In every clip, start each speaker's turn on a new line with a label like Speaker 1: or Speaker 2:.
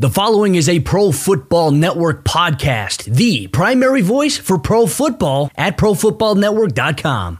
Speaker 1: The following is a Pro Football Network podcast, the primary voice for pro football at profootballnetwork.com.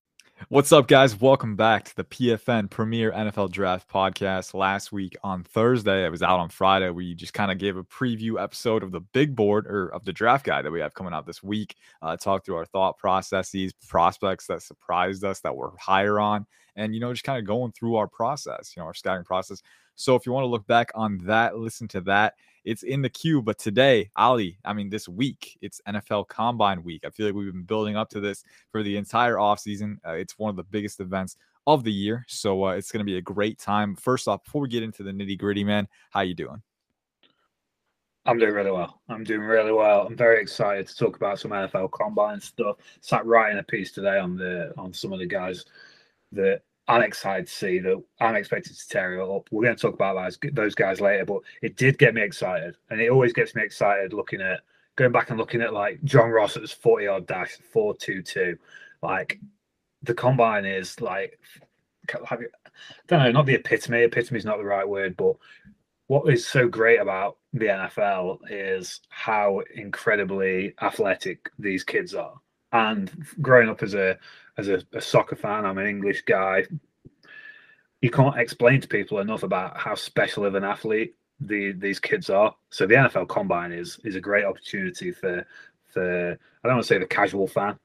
Speaker 2: What's up, guys? Welcome back to the PFN Premier NFL Draft Podcast. Last week on Thursday, it was out on Friday. We just kind of gave a preview episode of the big board or of the draft guide that we have coming out this week. Uh, talk through our thought processes, prospects that surprised us that we're higher on, and you know, just kind of going through our process, you know, our scouting process. So if you want to look back on that, listen to that it's in the queue. But today, Ollie, I mean, this week, it's NFL Combine week. I feel like we've been building up to this for the entire offseason. Uh, it's one of the biggest events of the year. So uh, it's going to be a great time. First off, before we get into the nitty gritty, man, how you doing?
Speaker 3: I'm doing really well. I'm doing really well. I'm very excited to talk about some NFL combine stuff. Sat writing a piece today on the on some of the guys that I'm excited to see that I'm expected to tear it up. We're going to talk about those, guys later, but it did get me excited. And it always gets me excited looking at going back and looking at like John Ross at his 40 yard dash, 422. Like the combine is like, I don't know, not the epitome. Epitome is not the right word, but what is so great about the NFL is how incredibly athletic these kids are. And growing up as a as a, a soccer fan, I'm an English guy. You can't explain to people enough about how special of an athlete the these kids are. So the NFL Combine is is a great opportunity for for I don't want to say the casual fan,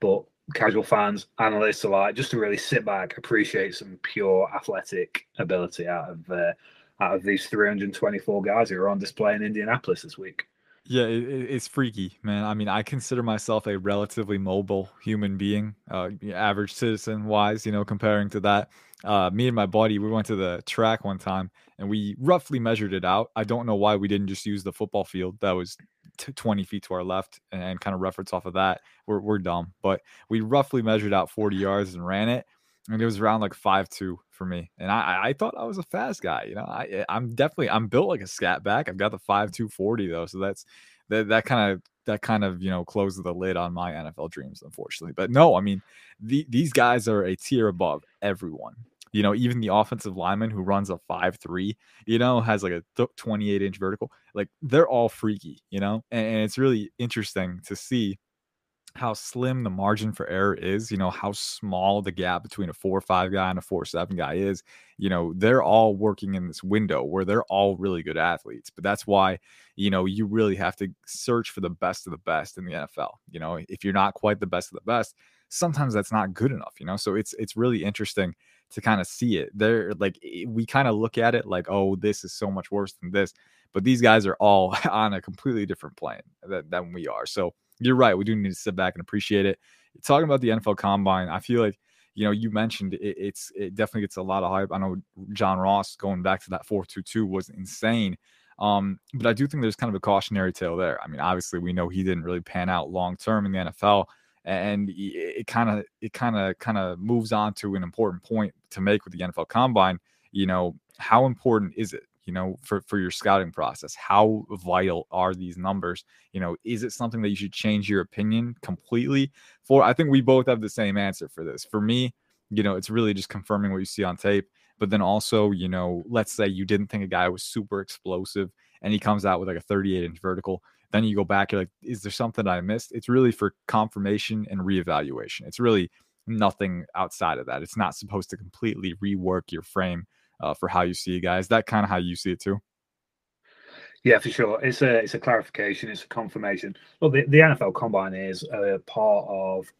Speaker 3: but casual fans, analysts alike, just to really sit back, appreciate some pure athletic ability out of uh, out of these 324 guys who are on display in Indianapolis this week.
Speaker 2: Yeah, it, it's freaky, man. I mean, I consider myself a relatively mobile human being, uh, average citizen wise, you know, comparing to that. Uh, me and my buddy, we went to the track one time and we roughly measured it out. I don't know why we didn't just use the football field that was t- 20 feet to our left and, and kind of reference off of that. We're, we're dumb, but we roughly measured out 40 yards and ran it and it was around like five two for me. And I I thought I was a fast guy. You know, I eh, I'm definitely I'm built like a scat back. I've got the five two forty though, so that's that that kind of that kind of you know closes the lid on my NFL dreams, unfortunately. But no, I mean the, these guys are a tier above everyone. You know, even the offensive lineman who runs a five three, you know, has like a th- 28 inch vertical. Like they're all freaky, you know, and, and it's really interesting to see how slim the margin for error is, you know, how small the gap between a four five guy and a four seven guy is, you know, they're all working in this window where they're all really good athletes. But that's why, you know, you really have to search for the best of the best in the NFL. You know, if you're not quite the best of the best, sometimes that's not good enough, you know. So it's it's really interesting to kind of see it. They're like we kind of look at it like, oh, this is so much worse than this. But these guys are all on a completely different plane than, than we are. So you're right. We do need to sit back and appreciate it. Talking about the NFL Combine, I feel like you know you mentioned it, it's it definitely gets a lot of hype. I know John Ross going back to that four two two was insane. Um, but I do think there's kind of a cautionary tale there. I mean, obviously we know he didn't really pan out long term in the NFL, and it kind of it kind of kind of moves on to an important point to make with the NFL Combine. You know, how important is it you know, for, for your scouting process? How vital are these numbers? You know, is it something that you should change your opinion completely for? I think we both have the same answer for this. For me, you know, it's really just confirming what you see on tape. But then also, you know, let's say you didn't think a guy was super explosive and he comes out with like a 38 inch vertical. Then you go back, you're like, is there something I missed? It's really for confirmation and reevaluation. It's really nothing outside of that. It's not supposed to completely rework your frame uh, for how you see it, guys. That kind of how you see it too.
Speaker 3: Yeah, for sure. It's a it's a clarification. It's a confirmation. Well, the, the NFL Combine is a part of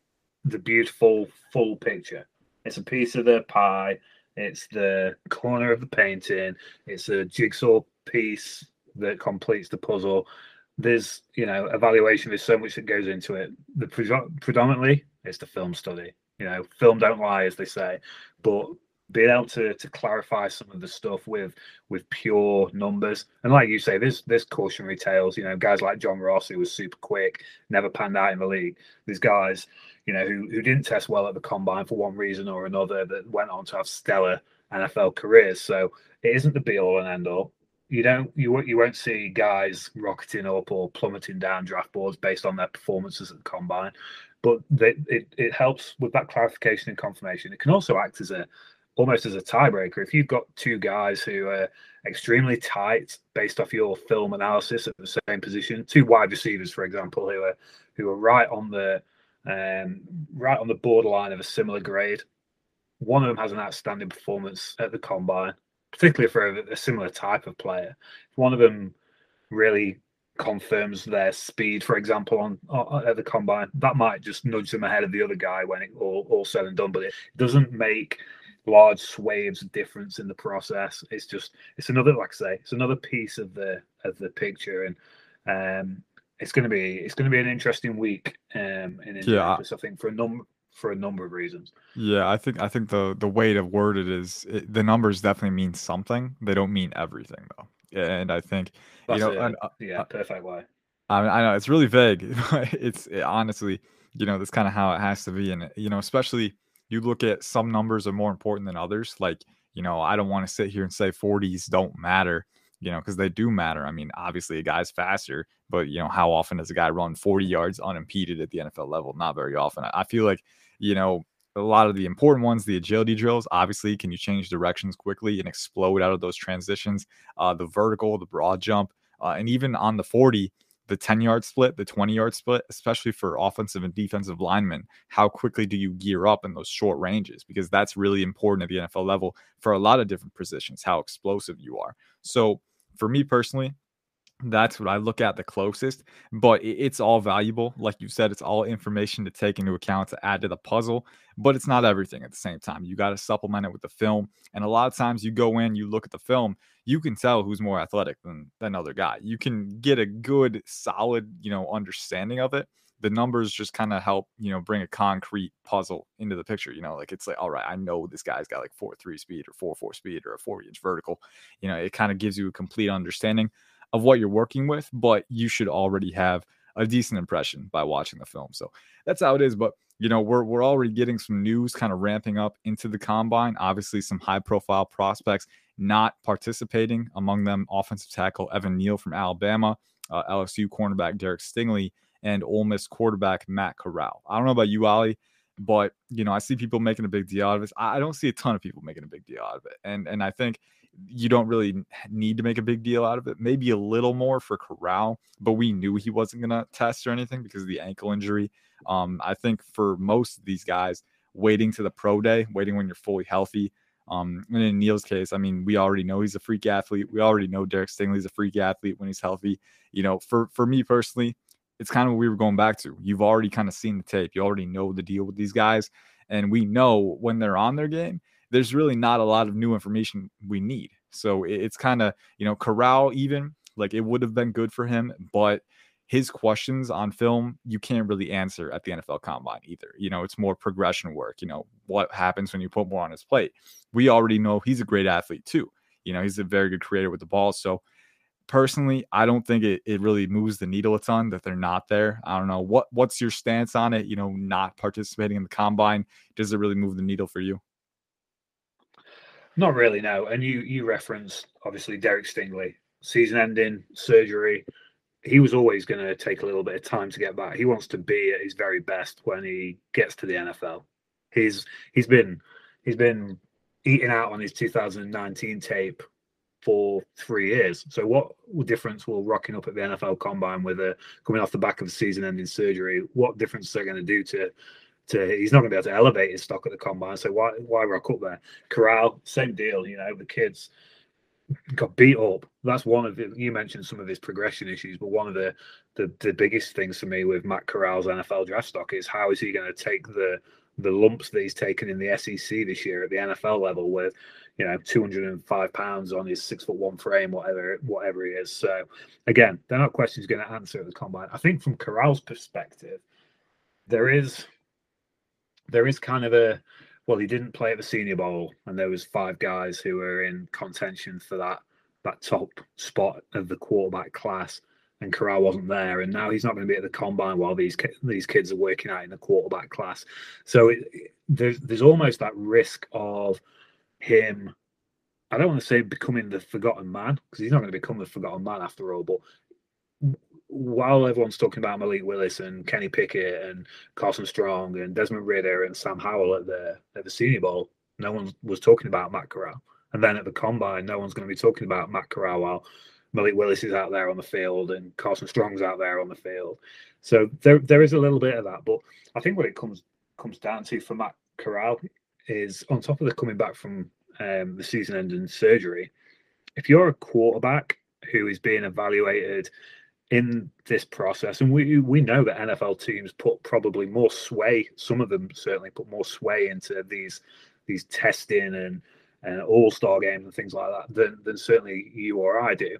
Speaker 3: the beautiful full picture. It's a piece of the pie. It's the corner of the painting. It's a jigsaw piece that completes the puzzle. There's, you know, evaluation. There's so much that goes into it. The predominantly, it's the film study. You know, film don't lie, as they say. But being able to to clarify some of the stuff with with pure numbers. And like you say there's there's cautionary tales you know guys like john ross who was super quick never panned out in the league. These guys you know who, who didn't test well at the combine for one reason or another that went on to have stellar nfl careers. So it isn't the be all and end all you don't you you won't see guys rocketing up or plummeting down draft boards based on their performances at the combine. But they, it, it helps with that clarification and confirmation. It can also act as a almost as a tiebreaker. If you've got two guys who are extremely tight based off your film analysis at the same position, two wide receivers, for example, who are who are right on the um, right on the borderline of a similar grade. One of them has an outstanding performance at the combine, particularly for a, a similar type of player. One of them really confirms their speed, for example, on, on, at the combine, that might just nudge them ahead of the other guy when it all, all said and done. But it doesn't make large swathes of difference in the process. It's just it's another like I say, it's another piece of the of the picture, and um, it's going to be it's going to be an interesting week um, in Yeah. I think for a number for a number of reasons.
Speaker 2: Yeah, I think I think the the way to word it is it, the numbers definitely mean something. They don't mean everything though. And I think
Speaker 3: That's
Speaker 2: you
Speaker 3: know, and, uh, yeah, perfect way.
Speaker 2: I mean, I know it's really vague. it's it, honestly, you know, that's kind of how it has to be, and you know, especially you look at some numbers are more important than others. Like, you know, I don't want to sit here and say 40s don't matter, you know, because they do matter. I mean, obviously a guy's faster, but you know, how often does a guy run 40 yards unimpeded at the NFL level? Not very often. I feel like, you know, a lot of the important ones, the agility drills, obviously, can you change directions quickly and explode out of those transitions? Uh, the vertical, the broad jump, uh, and even on the 40, the 10 yard split, the 20 yard split, especially for offensive and defensive linemen. How quickly do you gear up in those short ranges? Because that's really important at the NFL level for a lot of different positions, how explosive you are. So, for me personally, that's what I look at the closest, but it's all valuable. Like you said, it's all information to take into account to add to the puzzle, but it's not everything at the same time. You got to supplement it with the film. And a lot of times you go in, you look at the film, you can tell who's more athletic than than other guy. You can get a good, solid, you know, understanding of it. The numbers just kind of help, you know, bring a concrete puzzle into the picture. You know, like it's like, all right, I know this guy's got like four three speed or four four speed or a four inch vertical. You know, it kind of gives you a complete understanding of what you're working with, but you should already have a decent impression by watching the film. So that's how it is. But you know, we're we're already getting some news kind of ramping up into the combine. Obviously, some high profile prospects not participating. Among them, offensive tackle Evan Neal from Alabama, uh, LSU cornerback Derek Stingley, and Ole Miss quarterback Matt Corral. I don't know about you, Ollie, but you know, I see people making a big deal out of this. I don't see a ton of people making a big deal out of it, and and I think you don't really need to make a big deal out of it. Maybe a little more for Corral, but we knew he wasn't going to test or anything because of the ankle injury. Um, I think for most of these guys, waiting to the pro day, waiting when you're fully healthy. Um, and in Neal's case, I mean, we already know he's a freak athlete. We already know Derek Stingley's a freak athlete when he's healthy. You know, for for me personally, it's kind of what we were going back to. You've already kind of seen the tape. You already know the deal with these guys, and we know when they're on their game there's really not a lot of new information we need. So it's kind of, you know, Corral even like it would have been good for him, but his questions on film you can't really answer at the NFL combine either. You know, it's more progression work, you know, what happens when you put more on his plate. We already know he's a great athlete too. You know, he's a very good creator with the ball. So personally, I don't think it, it really moves the needle a ton that they're not there. I don't know. What what's your stance on it? You know, not participating in the combine. Does it really move the needle for you?
Speaker 3: Not really, no. And you you referenced obviously Derek Stingley, season-ending surgery. He was always going to take a little bit of time to get back. He wants to be at his very best when he gets to the NFL. He's he's been he's been eating out on his 2019 tape for three years. So what difference will rocking up at the NFL Combine with a coming off the back of a season-ending surgery? What difference is that going to do to to he's not going to be able to elevate his stock at the combine. So why why rock up there? Corral, same deal. You know, the kids got beat up. That's one of the, you mentioned some of his progression issues, but one of the, the the biggest things for me with Matt Corral's NFL draft stock is how is he going to take the the lumps that he's taken in the SEC this year at the NFL level with, you know, 205 pounds on his six foot one frame, whatever whatever he is. So again, they're not questions going to answer at the combine. I think from Corral's perspective, there is there is kind of a well, he didn't play at the Senior Bowl, and there was five guys who were in contention for that that top spot of the quarterback class, and Corral wasn't there, and now he's not going to be at the combine while these these kids are working out in the quarterback class. So it, there's there's almost that risk of him. I don't want to say becoming the forgotten man because he's not going to become the forgotten man after all, but while everyone's talking about Malik Willis and Kenny Pickett and Carson Strong and Desmond Ridder and Sam Howell at the at the Senior Bowl, no one was talking about Matt Corral. And then at the combine, no one's going to be talking about Matt Corral while Malik Willis is out there on the field and Carson Strong's out there on the field. So there there is a little bit of that. But I think what it comes comes down to for Matt Corral is on top of the coming back from um, the season ending surgery, if you're a quarterback who is being evaluated in this process, and we we know that NFL teams put probably more sway. Some of them certainly put more sway into these these testing and and all star games and things like that than than certainly you or I do.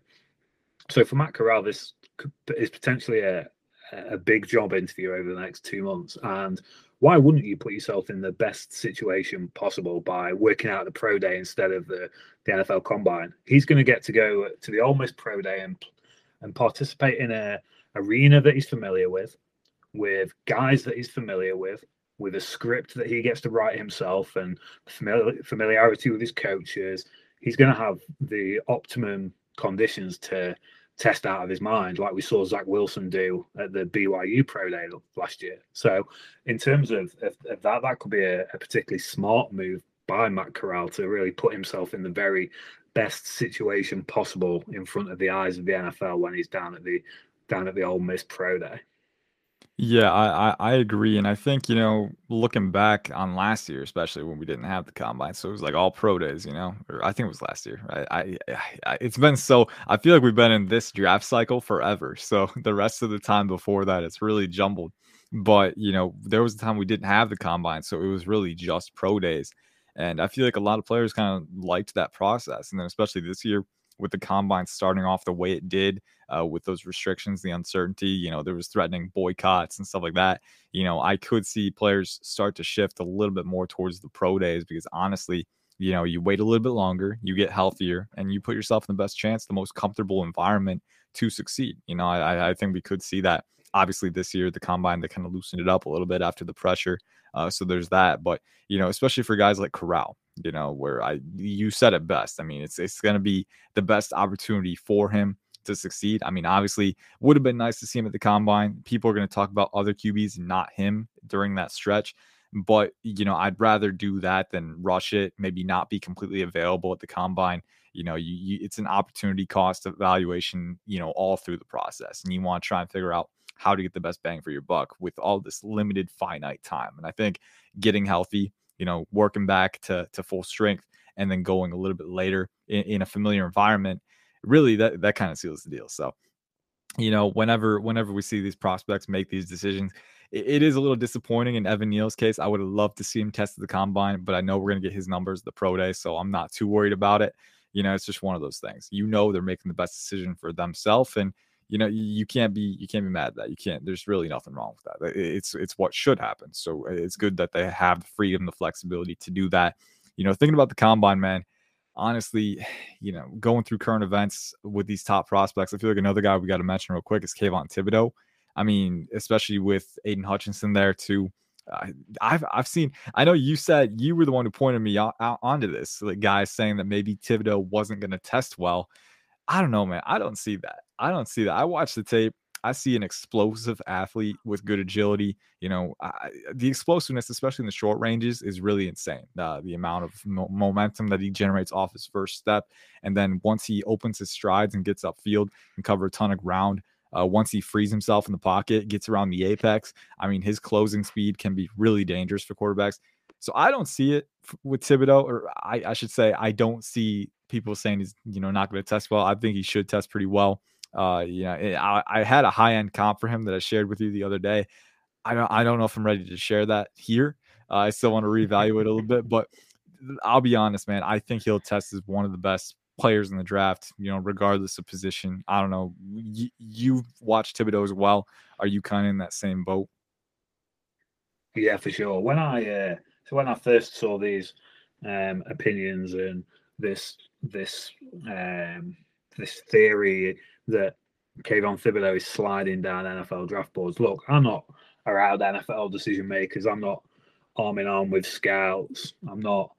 Speaker 3: So for Matt Corral, this is potentially a a big job interview over the next two months. And why wouldn't you put yourself in the best situation possible by working out the pro day instead of the, the NFL combine? He's going to get to go to the Ole Miss pro day and and participate in a arena that he's familiar with, with guys that he's familiar with, with a script that he gets to write himself, and familiar, familiarity with his coaches. He's going to have the optimum conditions to test out of his mind, like we saw Zach Wilson do at the BYU Pro Day last year. So, in terms of, of, of that, that could be a, a, particularly smart move by Matt Corral to really put himself in the very best situation possible in front of the eyes of the NFL when he's down at the down at the Ole Miss Pro Day.
Speaker 2: Yeah, I, I, I agree, and I think you know, looking back on last year, especially when we didn't have the combine, so it was like all pro days, you know. Or I think it was last year. Right? I, I, it's been so. I feel like we've been in this draft cycle forever. So the rest of the time before that, it's really jumbled. But you know, there was a time we didn't have the combine, so it was really just pro days. And I feel like a lot of players kind of liked that process. And then, especially this year with the combine starting off the way it did, uh, with those restrictions, the uncertainty, you know, there was threatening boycotts and stuff like that. You know, I could see players start to shift a little bit more towards the pro days because honestly, you know, you wait a little bit longer, you get healthier, and you put yourself in the best chance, the most comfortable environment to succeed. You know, I, I think we could see that. Obviously, this year the combine they kind of loosened it up a little bit after the pressure uh, so there's that. But you know, especially for guys like Corral, you know, where I you said it best. I mean, it's it's going to be the best opportunity for him to succeed. I mean, obviously, would have been nice to see him at the combine. People are going to talk about other QBs, not him, during that stretch. But you know, I'd rather do that than rush it. Maybe not be completely available at the combine. You know, you, you it's an opportunity cost evaluation. You know, all through the process, and you want to try and figure out how to get the best bang for your buck with all this limited finite time. And I think getting healthy, you know, working back to to full strength and then going a little bit later in, in a familiar environment, really that that kind of seals the deal. So, you know, whenever whenever we see these prospects make these decisions, it, it is a little disappointing in Evan Neal's case. I would have loved to see him test the combine, but I know we're gonna get his numbers the pro day, so I'm not too worried about it. You know, it's just one of those things. You know, they're making the best decision for themselves, and you know you can't be you can't be mad at that you can't there's really nothing wrong with that it's it's what should happen so it's good that they have the freedom the flexibility to do that you know thinking about the combine man honestly you know going through current events with these top prospects i feel like another guy we got to mention real quick is Kayvon Thibodeaux i mean especially with Aidan Hutchinson there too uh, I've I've seen. I know you said you were the one who pointed me out, out onto this. Like guys saying that maybe Thibodeaux wasn't going to test well. I don't know, man. I don't see that. I don't see that. I watch the tape. I see an explosive athlete with good agility. You know, I, the explosiveness, especially in the short ranges, is really insane. Uh, the amount of mo- momentum that he generates off his first step, and then once he opens his strides and gets upfield and cover a ton of ground, uh, once he frees himself in the pocket, gets around the apex. I mean, his closing speed can be really dangerous for quarterbacks. So I don't see it with Thibodeaux, or I, I should say, I don't see people saying he's you know not going to test well. I think he should test pretty well. Uh, yeah, eh, I, I had a high end comp for him that I shared with you the other day. I don't I don't know if I'm ready to share that here. Uh, I still want to reevaluate a little bit, but I'll be honest, man. I think he'll test as one of the best players in the draft, you know, regardless of position. I don't know. You, you've watched Thibodeaux as well. Are you kind of in that same boat?
Speaker 3: Yeah, for sure. When I uh, so when I first saw these um, opinions and this this um, this theory that Kayvon Thibodeaux is sliding down NFL draft boards. Look, I'm not around NFL decision makers. I'm not arm in arm with scouts. I'm not,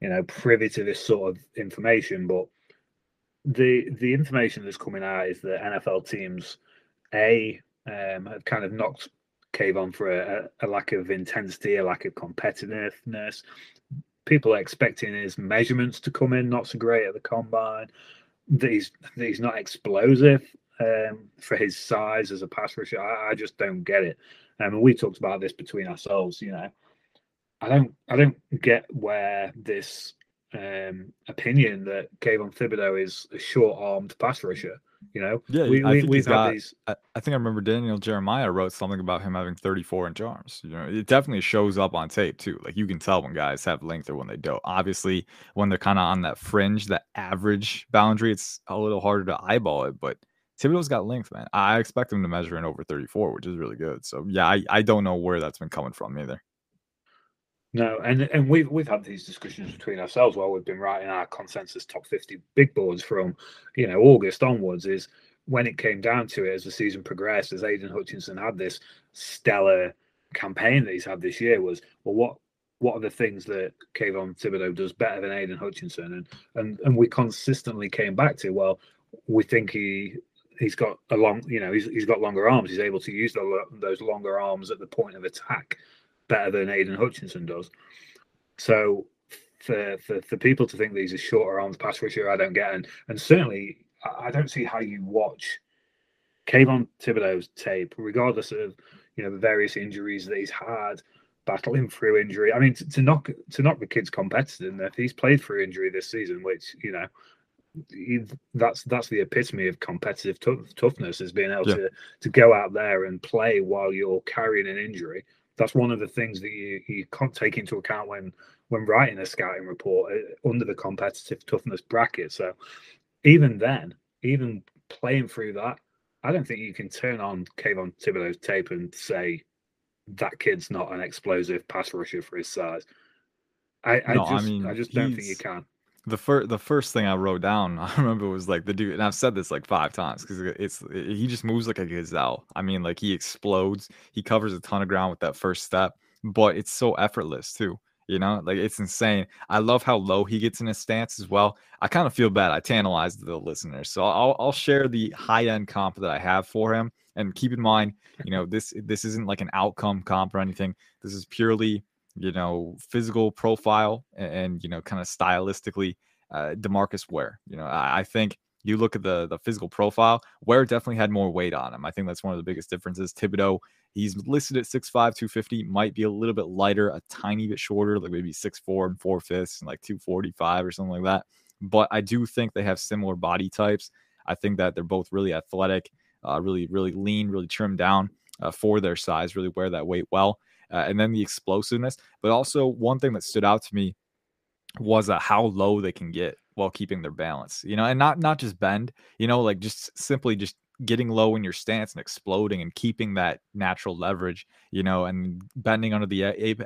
Speaker 3: you know, privy to this sort of information. But the the information that's coming out is that NFL teams, a um, have kind of knocked Kayvon for a, a, lack of intensity, a lack of competitiveness. People are expecting his measurements to come in not so great at the combine. That he's that he's not explosive um, for his size as a pass rusher. I, I just don't get it. Um, and we talked about this between ourselves. You know, I don't I don't get where this um, opinion that Kayvon Thibodeaux is a short-armed pass rusher. You know,
Speaker 2: yeah, we, I we, have got, these. I, I, think I remember Daniel Jeremiah wrote something about him having 34 inch arms. You know, it definitely shows up on tape too. Like you can tell when guys have length or when they don't. Obviously, when they're kind of on that fringe, that average boundary, it's a little harder to eyeball it. But Thibodeaux's got length, man. I expect him to measure in over 34, which is really good. So yeah, I, I don't know where that's been coming from either.
Speaker 3: No, and and we've we've had these discussions between ourselves while we've been writing our consensus top fifty big boards from, you know, August onwards. Is when it came down to it as the season progressed, as Aidan Hutchinson had this stellar campaign that he's had this year, was well, what what are the things that Kayvon Thibodeaux does better than Aidan Hutchinson? And and and we consistently came back to well, we think he he's got a long, you know, he's he's got longer arms. He's able to use the, those longer arms at the point of attack better than Aidan Hutchinson does. So for, for for people to think these are shorter arms pass rusher, I don't get, and and certainly I don't see how you watch Kayvon Thibodeaux's tape, regardless of you know the various injuries that he's had, battling through injury. I mean, to, to knock to knock the kid's competitiveness, he's played through injury this season, which you know he, that's that's the epitome of competitive t- toughness is being able yeah. to to go out there and play while you're carrying an injury that's one of the things that you, you can't take into account when when writing a scouting report uh, under the competitive toughness bracket. So even then, even playing through that, I don't think you can turn on Kayvon Thibodeaux's tape and say that kid's not an explosive pass rusher for his size. I, I just I, mean, I just don't think you can
Speaker 2: the first the first thing I wrote down, I remember was like the dude, and I've said this like five times because it's it, he just moves like a gazelle. I mean, like he explodes, he covers a ton of ground with that first step, but it's so effortless too. You know, like it's insane. I love how low he gets in his stance as well. I kind of feel bad. I tantalized the listeners, so I'll I'll share the high end comp that I have for him. And keep in mind, you know, this this isn't like an outcome comp or anything. This is purely you know, physical profile and, and you know, kind of stylistically, uh, DeMarcus Ware. You know, I, I, think you look at the the physical profile, Ware definitely had more weight on him. I think that's one of the biggest differences. Thibodeaux, he's listed at 6'5, 250, might be a little bit lighter, a tiny bit shorter, like maybe 6'4 and 4 fifths and like 245 or something like that. But I do think they have similar body types. I think that they're both really athletic, uh, really, really lean, really trimmed down uh, for their size, really wear that weight well uh, and then the explosiveness. But also, one thing that stood out to me was uh, how low they can get while keeping their balance. You know, and not not just bend. You know, like just simply just getting low in your stance and exploding and keeping that natural leverage, you know, and bending under the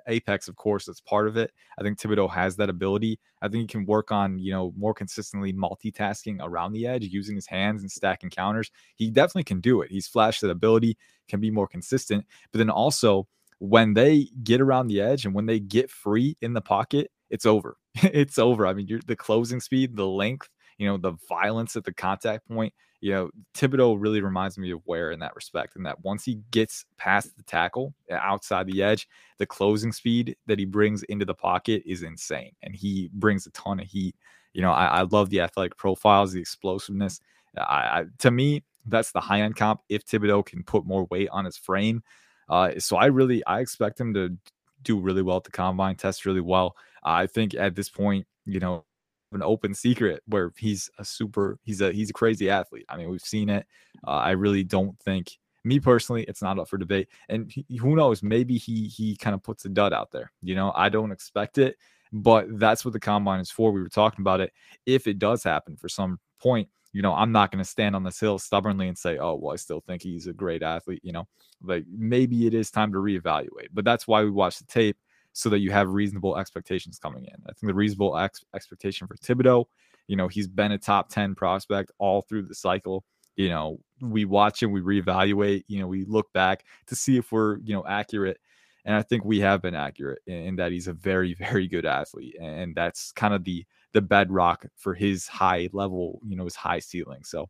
Speaker 2: apex, of course, that's part of it. I think Thibodeaux has that ability. I think he can work on, you know, more consistently multitasking around the edge, using his hands and stacking counters. He definitely can do it. He's flashed that ability, can be more consistent, but then also when they get around the edge and when they get free in the pocket, it's over. it's over. I mean, the closing speed, the length, you know, the violence at the contact point. You know, Thibodeaux really reminds me of Ware in that respect, and that once he gets past the tackle uh, outside the edge, the closing speed that he brings into the pocket is insane, and he brings a ton of heat. You know, I, I love the athletic profiles, the explosiveness. I, I, to me, that's the high end comp. If Thibodeaux can put more weight on his frame, uh, so I really I expect him to do really well at the combine, test really well. I think at this point, you know, an open secret where he's a super he's a he's a crazy athlete. I mean, we've seen it. Uh, I really don't think me personally, it's not up for debate. And he, who knows, maybe he he kind of puts a dud out there. You know, I don't expect it, but that's what the combine is for. We were talking about it. If it does happen for some point, you know, I'm not going to stand on this hill stubbornly and say, oh, well, I still think he's a great athlete. You know, like maybe it is time to reevaluate. But that's why we watch the tape so that you have reasonable expectations coming in. I think the reasonable ex- expectation for Thibodeaux, you know, he's been a top 10 prospect all through the cycle. You know, we watch him, we reevaluate, you know, we look back to see if we're, you know, accurate. And I think we have been accurate in, in that he's a very, very good athlete. And that's kind of the the bedrock for his high level, you know, his high ceiling. So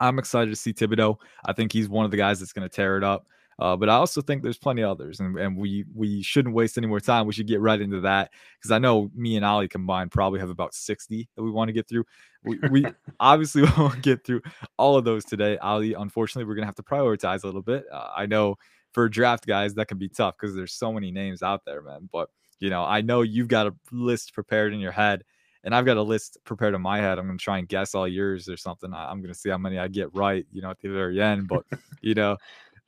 Speaker 2: I'm excited to see Thibodeaux. I think he's one of the guys that's going to tear it up. Uh, but I also think there's plenty of others, and, and we we shouldn't waste any more time. We should get right into that because I know me and Ollie combined probably have about 60 that we want to get through. We, we obviously won't get through all of those today. Ollie, unfortunately, we're gonna have to prioritize a little bit. Uh, I know for draft guys that can be tough because there's so many names out there, man. But you know, I know you've got a list prepared in your head and I've got a list prepared in my head. I'm going to try and guess all yours or something. I'm going to see how many I get right, you know, at the very end. But you know,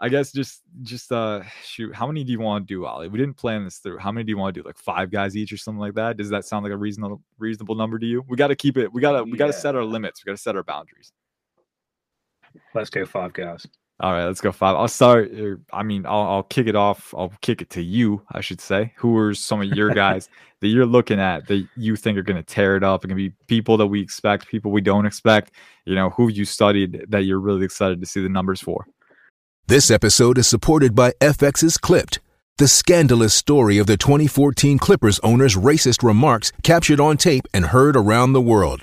Speaker 2: I guess just just uh shoot, how many do you want to do, Ollie? We didn't plan this through. How many do you want to do? Like five guys each or something like that? Does that sound like a reasonable reasonable number to you? We got to keep it. We got to we got to set our limits. We got to set our boundaries.
Speaker 3: Let's go five guys.
Speaker 2: All right, let's go five. I'll start. Er, I mean, I'll, I'll kick it off. I'll kick it to you, I should say. Who are some of your guys that you're looking at that you think are going to tear it up? It can be people that we expect, people we don't expect. You know, who you studied that you're really excited to see the numbers for.
Speaker 4: This episode is supported by FX's Clipped, the scandalous story of the 2014 Clippers owner's racist remarks captured on tape and heard around the world.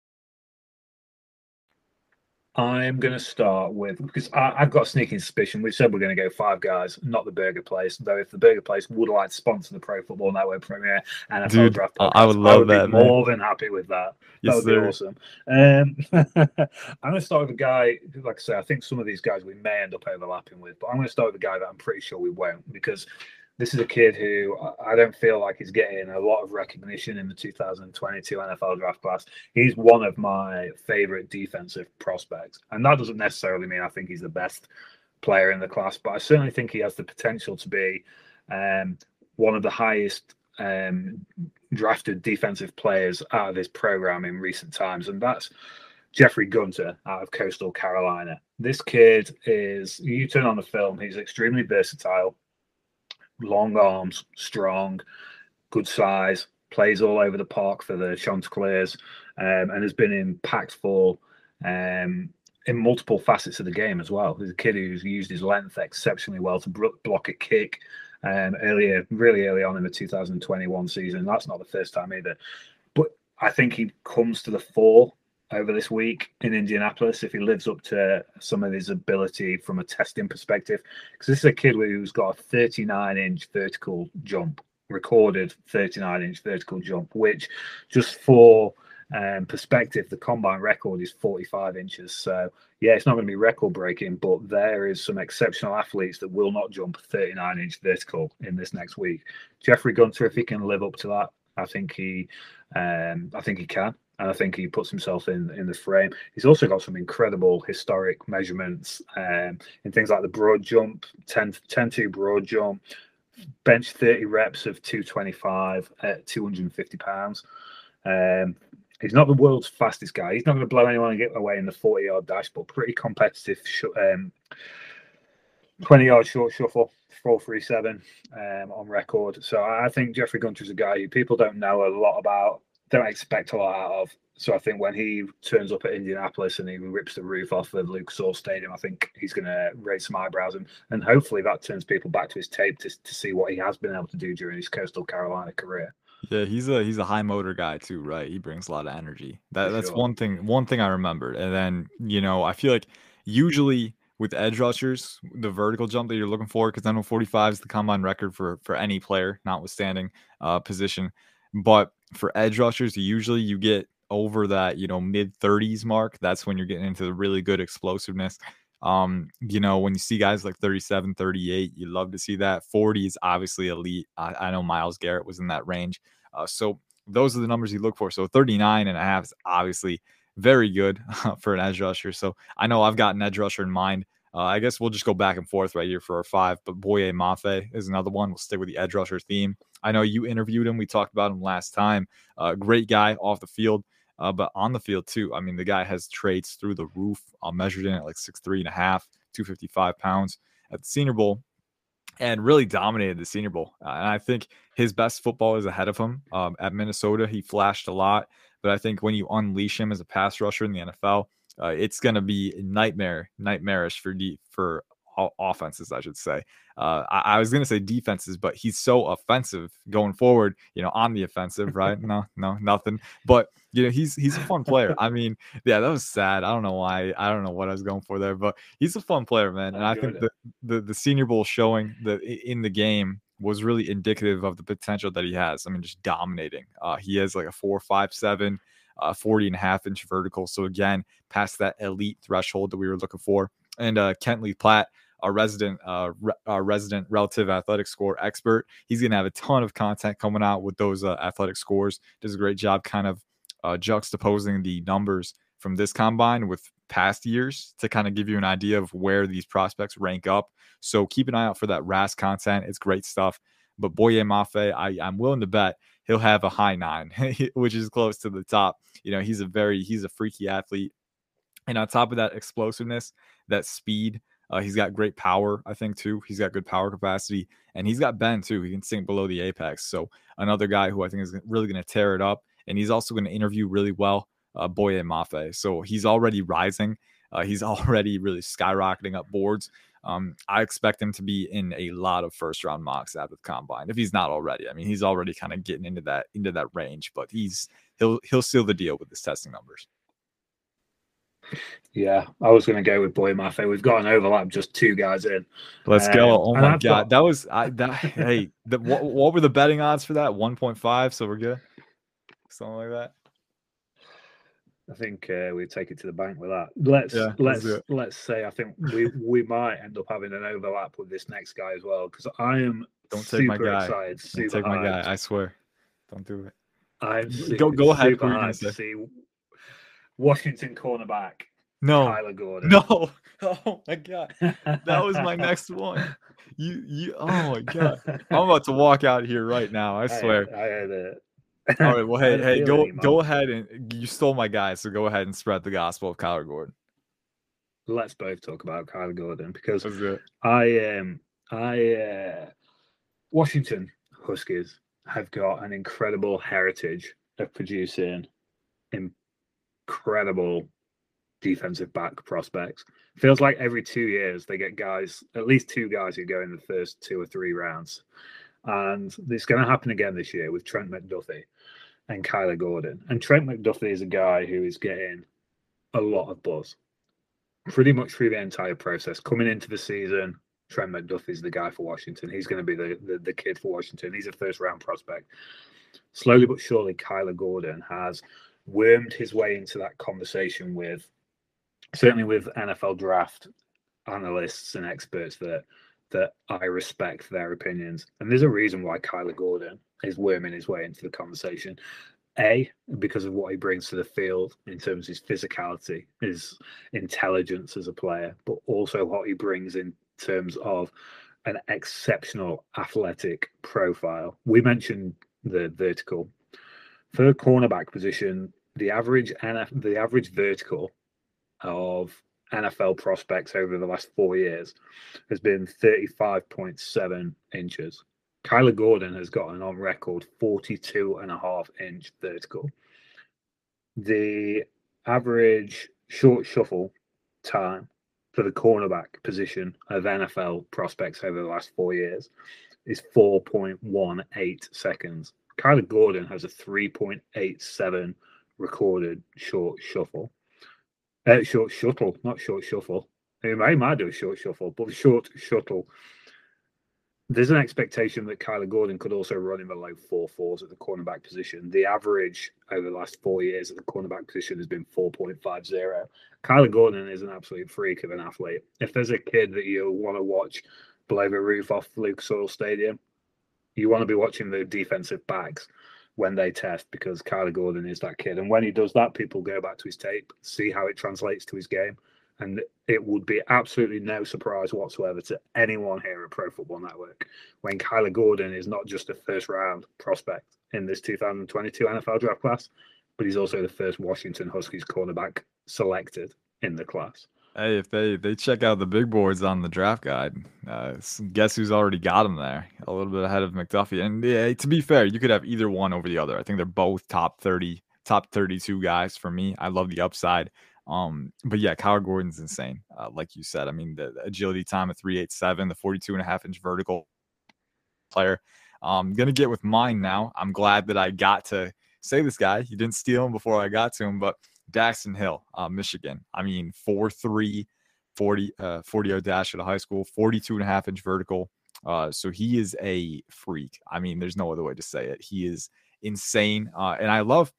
Speaker 3: I'm going to start with because I, have got a sneaking suspicion. We said we're going to go five guys, not the Burger Place. Though if the Burger Place would like to sponsor the Pro Football Network premiere and
Speaker 2: Dude,
Speaker 3: draft
Speaker 2: podcast, I would love I would that.
Speaker 3: more than happy with that. Yes, that would sir. be awesome. Um, I'm going to start with a guy. Like I say, I think some of these guys we may end up overlapping with, but I'm going to start with a guy that I'm pretty sure we won't because this is a kid who I don't feel like he's getting a lot of recognition in the 2022 NFL draft class. He's one of my favorite defensive prospects. And that doesn't necessarily mean I think he's the best player in the class, but I certainly think he has the potential to be um, one of the highest um, drafted defensive players out of this program in recent times. And that's Jeffrey Gunter out of Coastal Carolina. This kid is, you turn on the film, he's extremely versatile long arms, strong, good size, plays all over the park for the Chanticleers, um, and has been impactful um, in multiple facets of the game as well. He's a kid who's used his length exceptionally well to block a kick um, earlier, really early on in the 2021 season. That's not the first time either. But I think he comes to the fore over this week in Indianapolis if he lives up to some of his ability from a testing perspective. Because this is a kid who's got a 39 inch vertical jump, recorded 39 inch vertical jump, which just for um, perspective, the combine record is 45 inches. So, yeah, it's not going to be record breaking, but there is some exceptional athletes that will not jump 39 inch vertical in this next week. Jeffrey Gunter, if he can live up to that, I think he, um, I think he can and I think he puts himself in in the frame. He's also got some incredible historic measurements um, in things like the broad jump, 10, 10 2 broad jump, bench 30 reps of 225 at 250 pounds. Um, he's not the world's fastest guy. He's not going to blow anyone away in the 40 yard dash, but pretty competitive. Um, 20 yard short shuffle, 437 um, on record. So I think Jeffrey Gunter is a guy who people don't know a lot about don't expect a lot out of. So I think when he turns up at Indianapolis and he rips the roof off of Lucas Oil Stadium, I think he's going to raise some eyebrows and, and hopefully that turns people back to his tape to, to see what he has been able to do during his Coastal Carolina career.
Speaker 2: Yeah, he's a he's a high motor guy too, right? He brings a lot of energy. That For that's sure. one thing one thing I remembered. And then, you know, I feel like usually with edge rushers, the vertical jump that you're looking for, because I know 45 is the combine record for for any player, notwithstanding uh, position. But for edge rushers, usually you get over that, you know, mid 30s mark. That's when you're getting into the really good explosiveness. Um, you know, when you see guys like 37, 38, you love to see that. 40 is obviously elite. I, I know Myles Garrett was in that range. Uh, so those are the numbers you look for. So 39 and a half is obviously very good for an edge rusher. So I know I've got an edge rusher in mind. Uh, I guess we'll just go back and forth right here for our five. But Boye Mafe is another one. We'll stick with the edge rusher theme. I know you interviewed him. We talked about him last time. Uh, great guy off the field uh, but on the field too. I mean, the guy has traits through the roof. Uh, measured in at like six three and a half, two fifty five pounds at the Senior Bowl, and really dominated the Senior Bowl. Uh, and I think his best football is ahead of him. Um, at Minnesota, he flashed a lot, but I think when you unleash him as a pass rusher in the NFL, uh, it's going to be nightmare, nightmarish for D, for offenses, I should say. Uh, I, I, was going to say defenses, but he's so offensive going forward. You know, on the offensive, right? no, no, nothing. But you know, he's he's a fun player. I mean, yeah, that was sad. I don't know why. I don't know what I was going for there, but he's a fun player, man. And I think the, the the Senior Bowl showing that in the game was really indicative of the potential that he has. I mean, just dominating. Uh, he has like a four, five, seven. Uh, 40 and a half inch vertical. So again, past that elite threshold that we were looking for and uh, Kent Lee Platte, our resident, uh, re- our resident relative athletic score expert. He's going to have a ton of content coming out with those uh, athletic scores. Does a great job, kind of uh, juxtaposing the numbers from this combine with past years to kind of give you an idea of where these prospects rank up. So keep an eye out for that RAS content. It's great stuff. But Boye Mafe, I, I'm willing to bet he'll have a high nine, which is close to the top. You know, he's a very he's a freaky athlete. And on top of that explosiveness, that speed. Uh, he's got great power, I think, too. He's got good power capacity, and he's got bend too. He can sink below the apex. So another guy who I think is really going to tear it up, and he's also going to interview really well. Uh, Boye Mafe. So he's already rising. Uh, he's already really skyrocketing up boards. Um, I expect him to be in a lot of first round mocks after the combine if he's not already. I mean, he's already kind of getting into that into that range, but he's he'll he'll seal the deal with his testing numbers.
Speaker 3: Yeah, I was going to go with Boye Mafe. We've got an overlap, just two guys in.
Speaker 2: Let's um, go! Oh my god, got... that was I. That hey, the, what, what were the betting odds for that? One point five, so we're good. Something like that.
Speaker 3: I think uh, we take it to the bank with that. Let's yeah, let's let's, let's say I think we we might end up having an overlap with this next guy as well because I am
Speaker 2: don't take my guy.
Speaker 3: Excited,
Speaker 2: don't take my guy. I swear. Don't do it.
Speaker 3: I'm
Speaker 2: go go ahead.
Speaker 3: Super to see Washington cornerback.
Speaker 2: No,
Speaker 3: Kyler Gordon.
Speaker 2: No. Oh my god, that was my next one. You, you. Oh my god, I'm about to walk out here right now. I swear.
Speaker 3: I, I had it.
Speaker 2: All right. Well, hey, hey, go go ahead and you stole my guy, so go ahead and spread the gospel of Kyler Gordon.
Speaker 3: Let's both talk about Kyler Gordon because I um I uh, Washington Huskies have got an incredible heritage of producing incredible defensive back prospects. Feels like every two years they get guys, at least two guys who go in the first two or three rounds. And it's going to happen again this year with Trent McDuffie and Kyler Gordon. And Trent McDuffie is a guy who is getting a lot of buzz pretty much through the entire process. Coming into the season, Trent McDuffie is the guy for Washington. He's going to be the, the, the kid for Washington. He's a first round prospect. Slowly but surely, Kyler Gordon has wormed his way into that conversation with certainly with NFL draft analysts and experts that that I respect their opinions. And there's a reason why Kyler Gordon is worming his way into the conversation. A, because of what he brings to the field in terms of his physicality, his intelligence as a player, but also what he brings in terms of an exceptional athletic profile. We mentioned the vertical. For cornerback position, the average NF, the average vertical of NFL prospects over the last four years has been 35.7 inches. Kyler Gordon has gotten on record 42 and a half inch vertical. The average short shuffle time for the cornerback position of NFL prospects over the last four years is 4.18 seconds. Kyler Gordon has a 3.87 recorded short shuffle. Uh, short shuttle, not short shuffle. I might, do a short shuffle, but short shuttle. There's an expectation that Kyler Gordon could also run in the low four fours at the cornerback position. The average over the last four years at the cornerback position has been 4.50. Kyler Gordon is an absolute freak of an athlete. If there's a kid that you want to watch blow the roof off Lucas Oil Stadium, you want to be watching the defensive backs when they test because Kyler Gordon is that kid. And when he does that, people go back to his tape, see how it translates to his game. And it would be absolutely no surprise whatsoever to anyone here at Pro Football Network when Kyler Gordon is not just a first round prospect in this 2022 NFL draft class, but he's also the first Washington Huskies cornerback selected in the class.
Speaker 2: Hey, if they they check out the big boards on the draft guide, uh, guess who's already got him there? A little bit ahead of McDuffie. And yeah, to be fair, you could have either one over the other. I think they're both top thirty, top thirty-two guys for me. I love the upside. Um, but yeah, Kyler Gordon's insane. Uh, like you said, I mean, the, agility time at 387, the 42 and a half inch vertical player. I'm um, gonna get with mine now. I'm glad that I got to say this guy. You didn't steal him before I got to him, but Daxton Hill, uh, Michigan. I mean, 4 3, 40, uh, 40 dash at a high school, 42 and a half inch vertical. Uh, so he is a freak. I mean, there's no other way to say it. He is insane. Uh, and I love,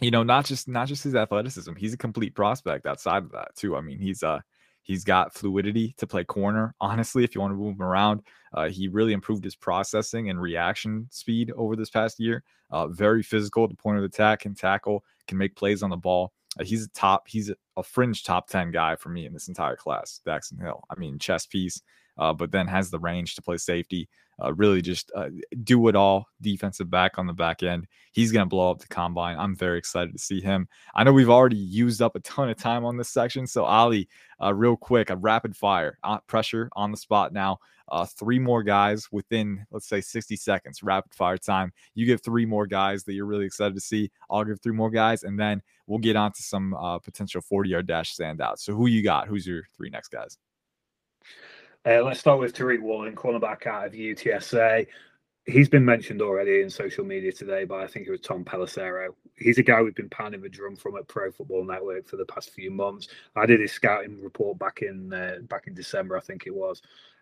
Speaker 2: you know, not just not just his athleticism. He's a complete prospect outside of that too. I mean, he's uh he's got fluidity to play corner. Honestly, if you want to move him around, uh, he really improved his processing and reaction speed over this past year. Uh, very physical at the point of attack, and tackle, can make plays on the ball. Uh, he's a top, he's a fringe top 10 guy for me in this entire class, Daxton Hill. I mean, chess piece, uh, but then has the range to play safety. Uh, really just uh, do it all defensive back on the back end. He's going to blow up the combine. I'm very excited to see him. I know we've already used up a ton of time on this section. So, Ollie, uh, real quick, a rapid fire uh, pressure on the spot now. Uh, three more guys within, let's say, 60 seconds, rapid fire time. You give three more guys that you're really excited to see. I'll give three more guys, and then we'll get on to some uh, potential 40 yard dash standouts. So, who you got? Who's your three next guys?
Speaker 3: Uh, let's start with Tariq Woolen, cornerback out of UTSA. He's been mentioned already in social media today by I think it was Tom Pelissero. He's a guy we've been pounding the drum from at Pro Football Network for the past few months. I did his scouting report back in uh, back in December, I think it was.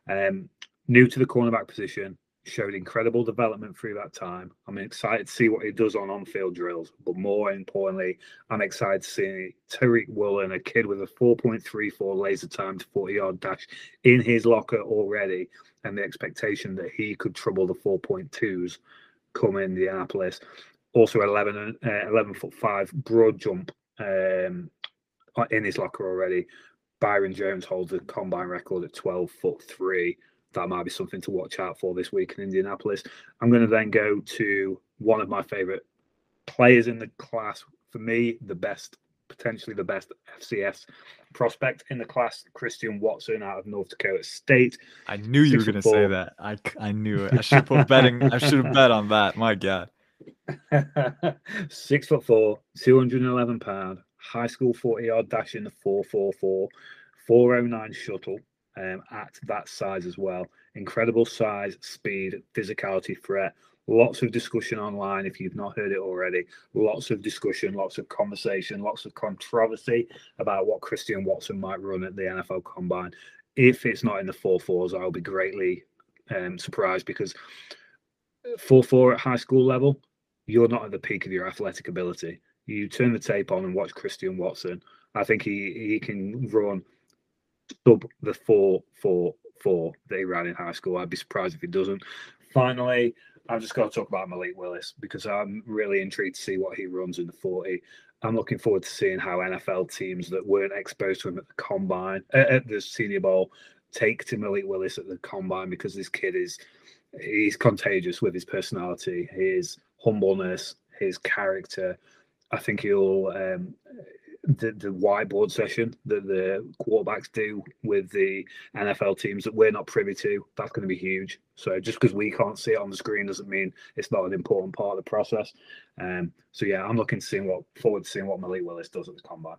Speaker 3: Um, new to the cornerback position, showed incredible development through that time. I'm excited to see what he does on on-field drills, but more importantly, I'm excited to see Tariq Woolen, a kid with a 4.34 laser time to 40-yard dash in his locker already, and the expectation that he could trouble the 4.2s come in Indianapolis. Also, 11 uh, 11 foot five broad jump um, in his locker already. Byron Jones holds the combine record at 12 foot three that might be something to watch out for this week in Indianapolis. I'm going to then go to one of my favorite players in the class. For me, the best, potentially the best FCS prospect in the class, Christian Watson out of North Dakota State.
Speaker 2: I knew you were going to say that. I, I knew it. I should put betting. I should have bet on that. My God.
Speaker 3: Six foot four, 211 pound, high school 40 yard dash in the 444, 409 shuttle um, at that size as well. Incredible size, speed, physicality, threat. Lots of discussion online if you've not heard it already. Lots of discussion, lots of conversation, lots of controversy about what Christian Watson might run at the NFL Combine. If it's not in the four fours, I'll be greatly um, surprised because four four at high school level, you're not at the peak of your athletic ability. You turn the tape on and watch Christian Watson. I think he he can run sub the four four four that he ran in high school. I'd be surprised if he doesn't. Finally, I've just got to talk about Malik Willis because I'm really intrigued to see what he runs in the 40. I'm looking forward to seeing how NFL teams that weren't exposed to him at the combine, uh, at the Senior Bowl, take to Malik Willis at the combine because this kid is he's contagious with his personality, his humbleness, his character. I think he'll um, the, the whiteboard session that the quarterbacks do with the NFL teams that we're not privy to, that's going to be huge. So just because we can't see it on the screen doesn't mean it's not an important part of the process. Um, so yeah, I'm looking to seeing what forward to seeing what Malik Willis does at the combine.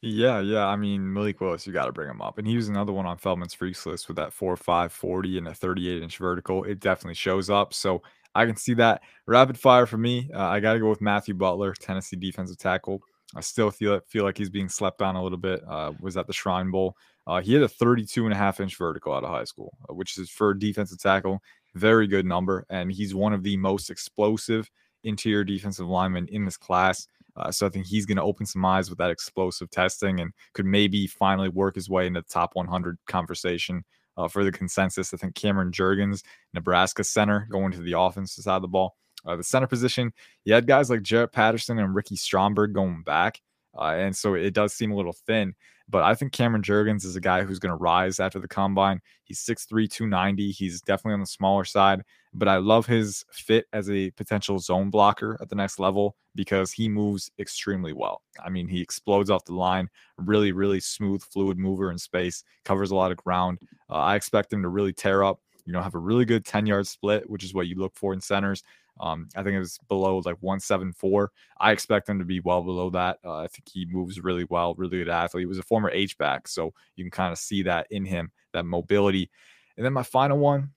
Speaker 2: Yeah, yeah. I mean, Malik Willis, you got to bring him up. And he was another one on Feldman's freaks list with that 4 5 40 and a 38 inch vertical. It definitely shows up. So I can see that. Rapid fire for me, uh, I got to go with Matthew Butler, Tennessee defensive tackle. I still feel feel like he's being slept on a little bit. Uh, was at the Shrine Bowl. Uh, he had a 32 and a half inch vertical out of high school, uh, which is for defensive tackle, very good number. And he's one of the most explosive interior defensive linemen in this class. Uh, so I think he's going to open some eyes with that explosive testing and could maybe finally work his way into the top 100 conversation uh, for the consensus. I think Cameron Jurgens, Nebraska center, going to the offensive side of the ball. Uh, the center position, you had guys like Jarrett Patterson and Ricky Stromberg going back. Uh, and so it does seem a little thin. But I think Cameron Jurgens is a guy who's going to rise after the combine. He's 6'3, 290. He's definitely on the smaller side, but I love his fit as a potential zone blocker at the next level because he moves extremely well. I mean, he explodes off the line, really, really smooth, fluid mover in space, covers a lot of ground. Uh, I expect him to really tear up, you know, have a really good 10 yard split, which is what you look for in centers. Um, I think it was below like 174. I expect him to be well below that. Uh, I think he moves really well, really good athlete. He was a former H back, so you can kind of see that in him, that mobility. And then my final one,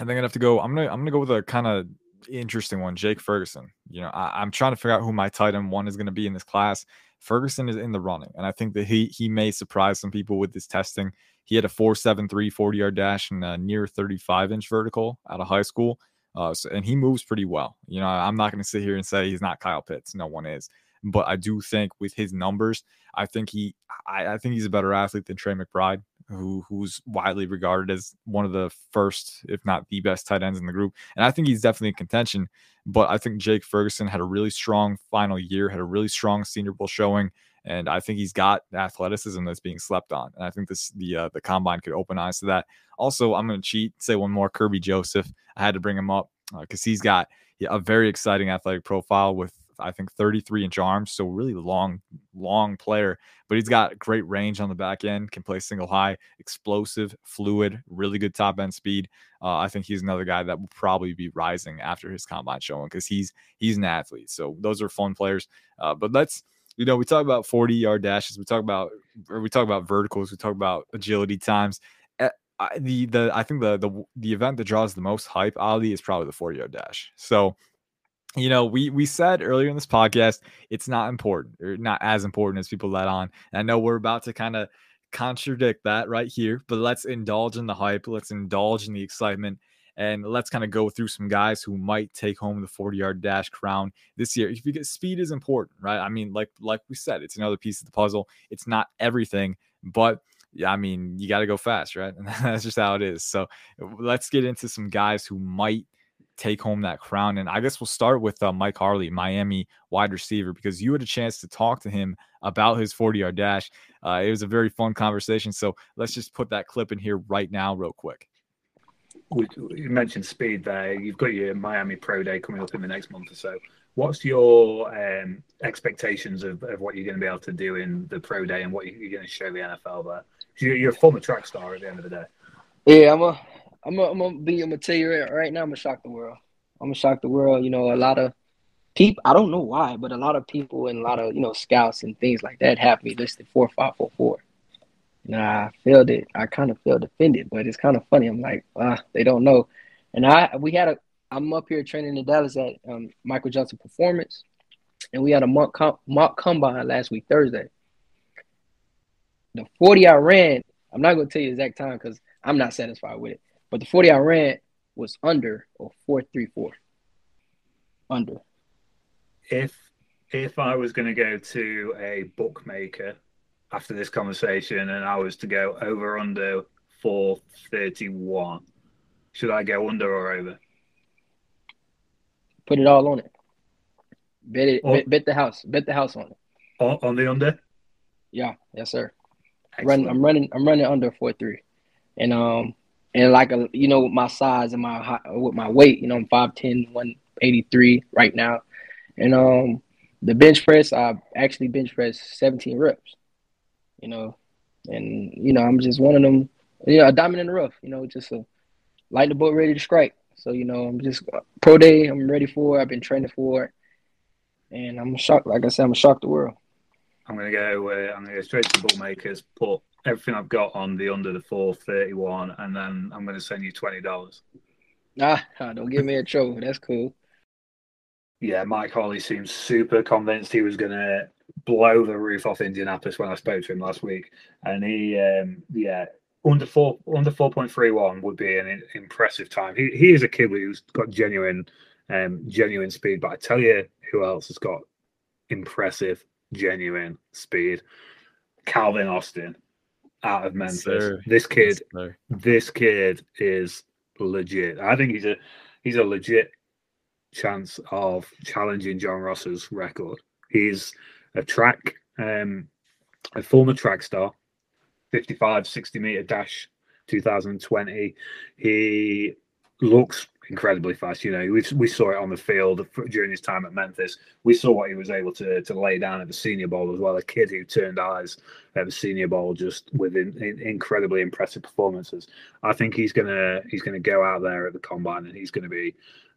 Speaker 2: I think I'd have to go. I'm gonna I'm gonna go with a kind of interesting one, Jake Ferguson. You know, I, am trying to figure out who my tight end one is going to be in this class. Ferguson is in the running, and I think that he he may surprise some people with this testing. He had a 4.73 40 yard dash and a near 35 inch vertical out of high school. Uh, so, and he moves pretty well. You know, I'm not going to sit here and say he's not Kyle Pitts. No one is. But I do think with his numbers, I think he, I, I think he's a better athlete than Trey McBride, who who's widely regarded as one of the first, if not the best tight ends in the group. And I think he's definitely in contention. But I think Jake Ferguson had a really strong final year, had a really strong Senior Bowl showing and I think he's got athleticism that's being slept on. And I think this the uh, the combine could open eyes to that. Also, I'm going to cheat, say one more. Kerby Joseph, I had to bring him up because uh, he's got a very exciting athletic profile with I think 33 inch arms, so really long, long player. But he's got great range on the back end, can play single high, explosive, fluid, really good top end speed. Uh, I think he's another guy that will probably be rising after his combine showing because he's he's an athlete. So those are fun players. Uh, but let's you know, we talk about 40 yard dashes, we talk about or we talk about verticals, we talk about agility times. Eh, the the I think the the the event that draws the most hype, Ollie, is probably the 40 yard dash. So, you know, we we said earlier in this podcast, it's not important or not as important as people let on. And I know we're about to kind of contradict that right here, but let's indulge in the hype, let's indulge in the excitement and let's kind of go through some guys who might take home the 40 yard dash crown this year. Get speed is important, right? I mean, like like we said, it's another piece of the puzzle. It's not everything, but yeah, I mean, you got to go fast, right? And that's just how it is. So let's get into some guys who might take home that crown. And I guess we'll start with uh, Mike Harley, Miami wide receiver, because you had a chance to talk to him about his 40 yard dash. Uh, it was a very fun conversation. So let's just put that clip in here right now, real quick
Speaker 3: you mentioned speed there. You've got your Miami Pro Day coming up in the next month or so. What's your um, expectations of, of what you're going to be able to do in the Pro Day and what you're going to show the NFL there? You're, a former track star at the end of the day.
Speaker 5: Yeah, I'm a, I'm a, I'm gonna be. I'm tell you right, right now. I'm gonna shock the world. I'm gonna shock the world. You know, a lot of people. I don't know why, but a lot of people and a lot of you know scouts and things like that have me listed four five four four. Nah, I felt it. I kind of felt offended, but it's kind of funny. I'm like, ah, they don't know. And I, we had a, I'm up here training in Dallas at um, Michael Johnson Performance, and we had a mock, com- mock combine last week Thursday. The 40 I ran, I'm not going to tell you exact time because I'm not satisfied with it, but the 40 I ran was under or 434. Under.
Speaker 3: If if I was going to go to a bookmaker after this conversation and I was to go over under 431, should I go under or over?
Speaker 5: Put it all on it. Bet it. bet, bet, the house. Bet the house on it.
Speaker 3: On, on the under?
Speaker 5: Yeah. Yes, sir. Run, I'm running. I'm running under four three, and um, and like a you know my size and my with my weight, you know I'm 5'10", 183 right now, and um, the bench press I actually bench press 17 reps you know, and you know I'm just one of them, you know, a diamond in the rough, you know, just a light the boat ready to strike. So you know I'm just pro day. I'm ready for. It. I've been training for it, and I'm shocked. Like I said, I'm shocked the world.
Speaker 3: I'm gonna go. Uh, I'm gonna go straight to the bookmakers. Put everything I've got on the under the 431, and then I'm gonna send you twenty dollars.
Speaker 5: Ah, don't give me a trouble. That's cool.
Speaker 3: Yeah, Mike Harley seems super convinced he was going to blow the roof off Indianapolis when I spoke to him last week, and he, um, yeah, under four under four point three one would be an impressive time. He he is a kid who's got genuine um genuine speed, but I tell you who else has got impressive genuine speed. Calvin Austin out of Memphis. Sir. This kid, this kid is legit. I think he's a he's a legit chance of challenging John Ross's record. He's a track, um, a former track star, 55, 60 meter dash 2020. He looks incredibly fast. You know, we, we saw it on the field during his time at Memphis. We saw what he was able to to lay down at the Senior Bowl as well. A kid who turned eyes at the Senior Bowl just with in, in, incredibly impressive performances. I think he's gonna he's gonna go out there at the combine and he's gonna be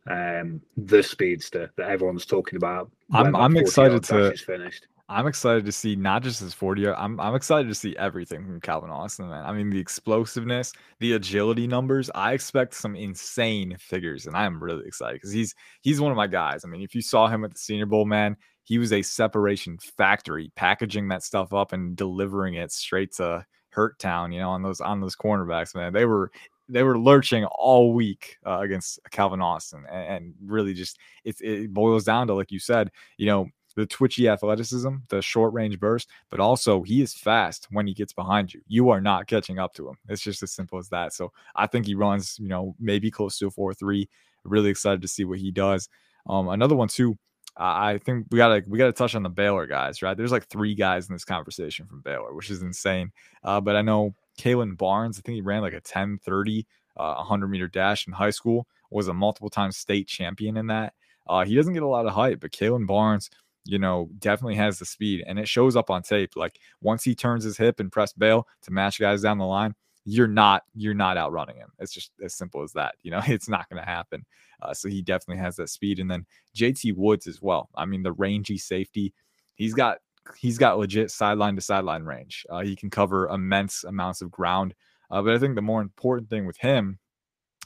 Speaker 3: um, the speedster that everyone's talking about.
Speaker 2: I'm I'm excited to finished. I'm excited to see not just his 40 I'm I'm excited to see everything from Calvin Austin, man. I mean, the explosiveness, the agility numbers. I expect some insane figures, and I'm really excited because he's he's one of my guys. I mean, if you saw him at the Senior Bowl, man, he was a separation factory, packaging that stuff up and delivering it straight to Hurt Town, you know, on those on those cornerbacks, man. They were they were lurching all week uh, against Calvin Austin, and, and really just it, it boils down to like you said, you know, the twitchy athleticism, the short range burst, but also he is fast when he gets behind you. You are not catching up to him. It's just as simple as that. So I think he runs, you know, maybe close to a 4 3. Really excited to see what he does. Um, another one, too. I think we gotta we gotta touch on the Baylor guys, right? There's like three guys in this conversation from Baylor, which is insane. Uh, but I know Kalon Barnes, I think he ran like a 10 30, uh, 100 meter dash in high school, was a multiple time state champion in that. Uh, he doesn't get a lot of hype, but Kalon Barnes, you know, definitely has the speed and it shows up on tape. Like once he turns his hip and press bail to match guys down the line, you're not you're not outrunning him. It's just as simple as that. You know, it's not going to happen. Uh, so he definitely has that speed. And then JT Woods as well. I mean, the rangy safety, he's got he's got legit sideline to sideline range. Uh, he can cover immense amounts of ground. Uh, but I think the more important thing with him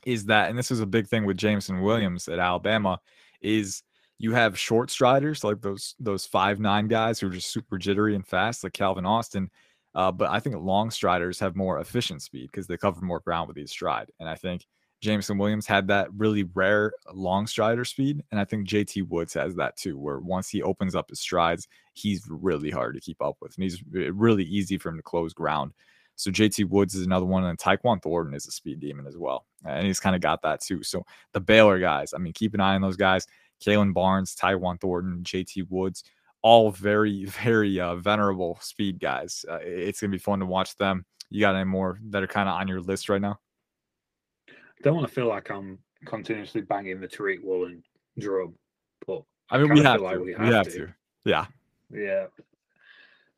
Speaker 2: is that, and this is a big thing with Jameson Williams at Alabama, is you have short striders like those those five nine guys who are just super jittery and fast, like Calvin Austin. Uh, but I think long striders have more efficient speed because they cover more ground with each stride. And I think Jameson Williams had that really rare long strider speed. And I think JT Woods has that too, where once he opens up his strides, he's really hard to keep up with. And he's really easy for him to close ground. So JT Woods is another one, and Tyquan Thornton is a speed demon as well. And he's kind of got that too. So the Baylor guys, I mean, keep an eye on those guys. Kalon Barnes, Tyquan Thornton, JT Woods, all very, very uh, venerable speed guys. Uh, it's going to be fun to watch them. You got any more that are kind of on your list right now?
Speaker 3: Don't want to feel like I'm continuously banging the Tariq Woolen drum, but
Speaker 2: I mean, we have, like we have, we have to. to. Yeah,
Speaker 3: yeah.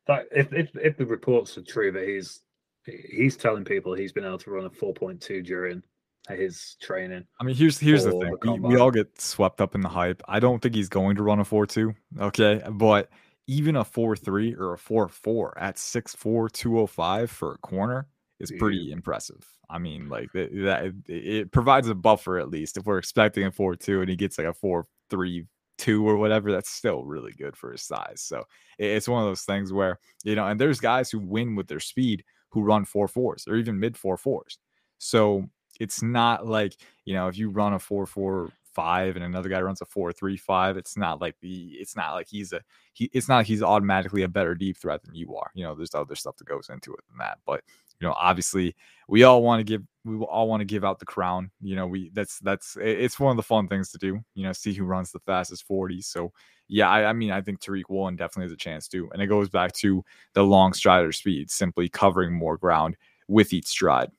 Speaker 3: That if, if if the reports are true that he's he's telling people he's been able to run a 4.2 during his training.
Speaker 2: I mean, here's here's the thing: the we, we, all get swept up in the hype. I don't think he's going to run a 4.2. Okay, but even a 4.3 or a 4.4 at 6'4", 205 for a corner is pretty impressive. I mean, like that, that it provides a buffer at least. If we're expecting a four two and he gets like a four three two or whatever, that's still really good for his size. So it's one of those things where you know, and there's guys who win with their speed who run four fours or even mid four fours. So it's not like you know if you run a four four five and another guy runs a four three five it's not like the it's not like he's a he it's not like he's automatically a better deep threat than you are you know there's other stuff that goes into it than that but you know obviously we all want to give we all want to give out the crown you know we that's that's it's one of the fun things to do you know see who runs the fastest 40 so yeah I, I mean i think tariq woolen definitely has a chance to and it goes back to the long strider speed simply covering more ground with each stride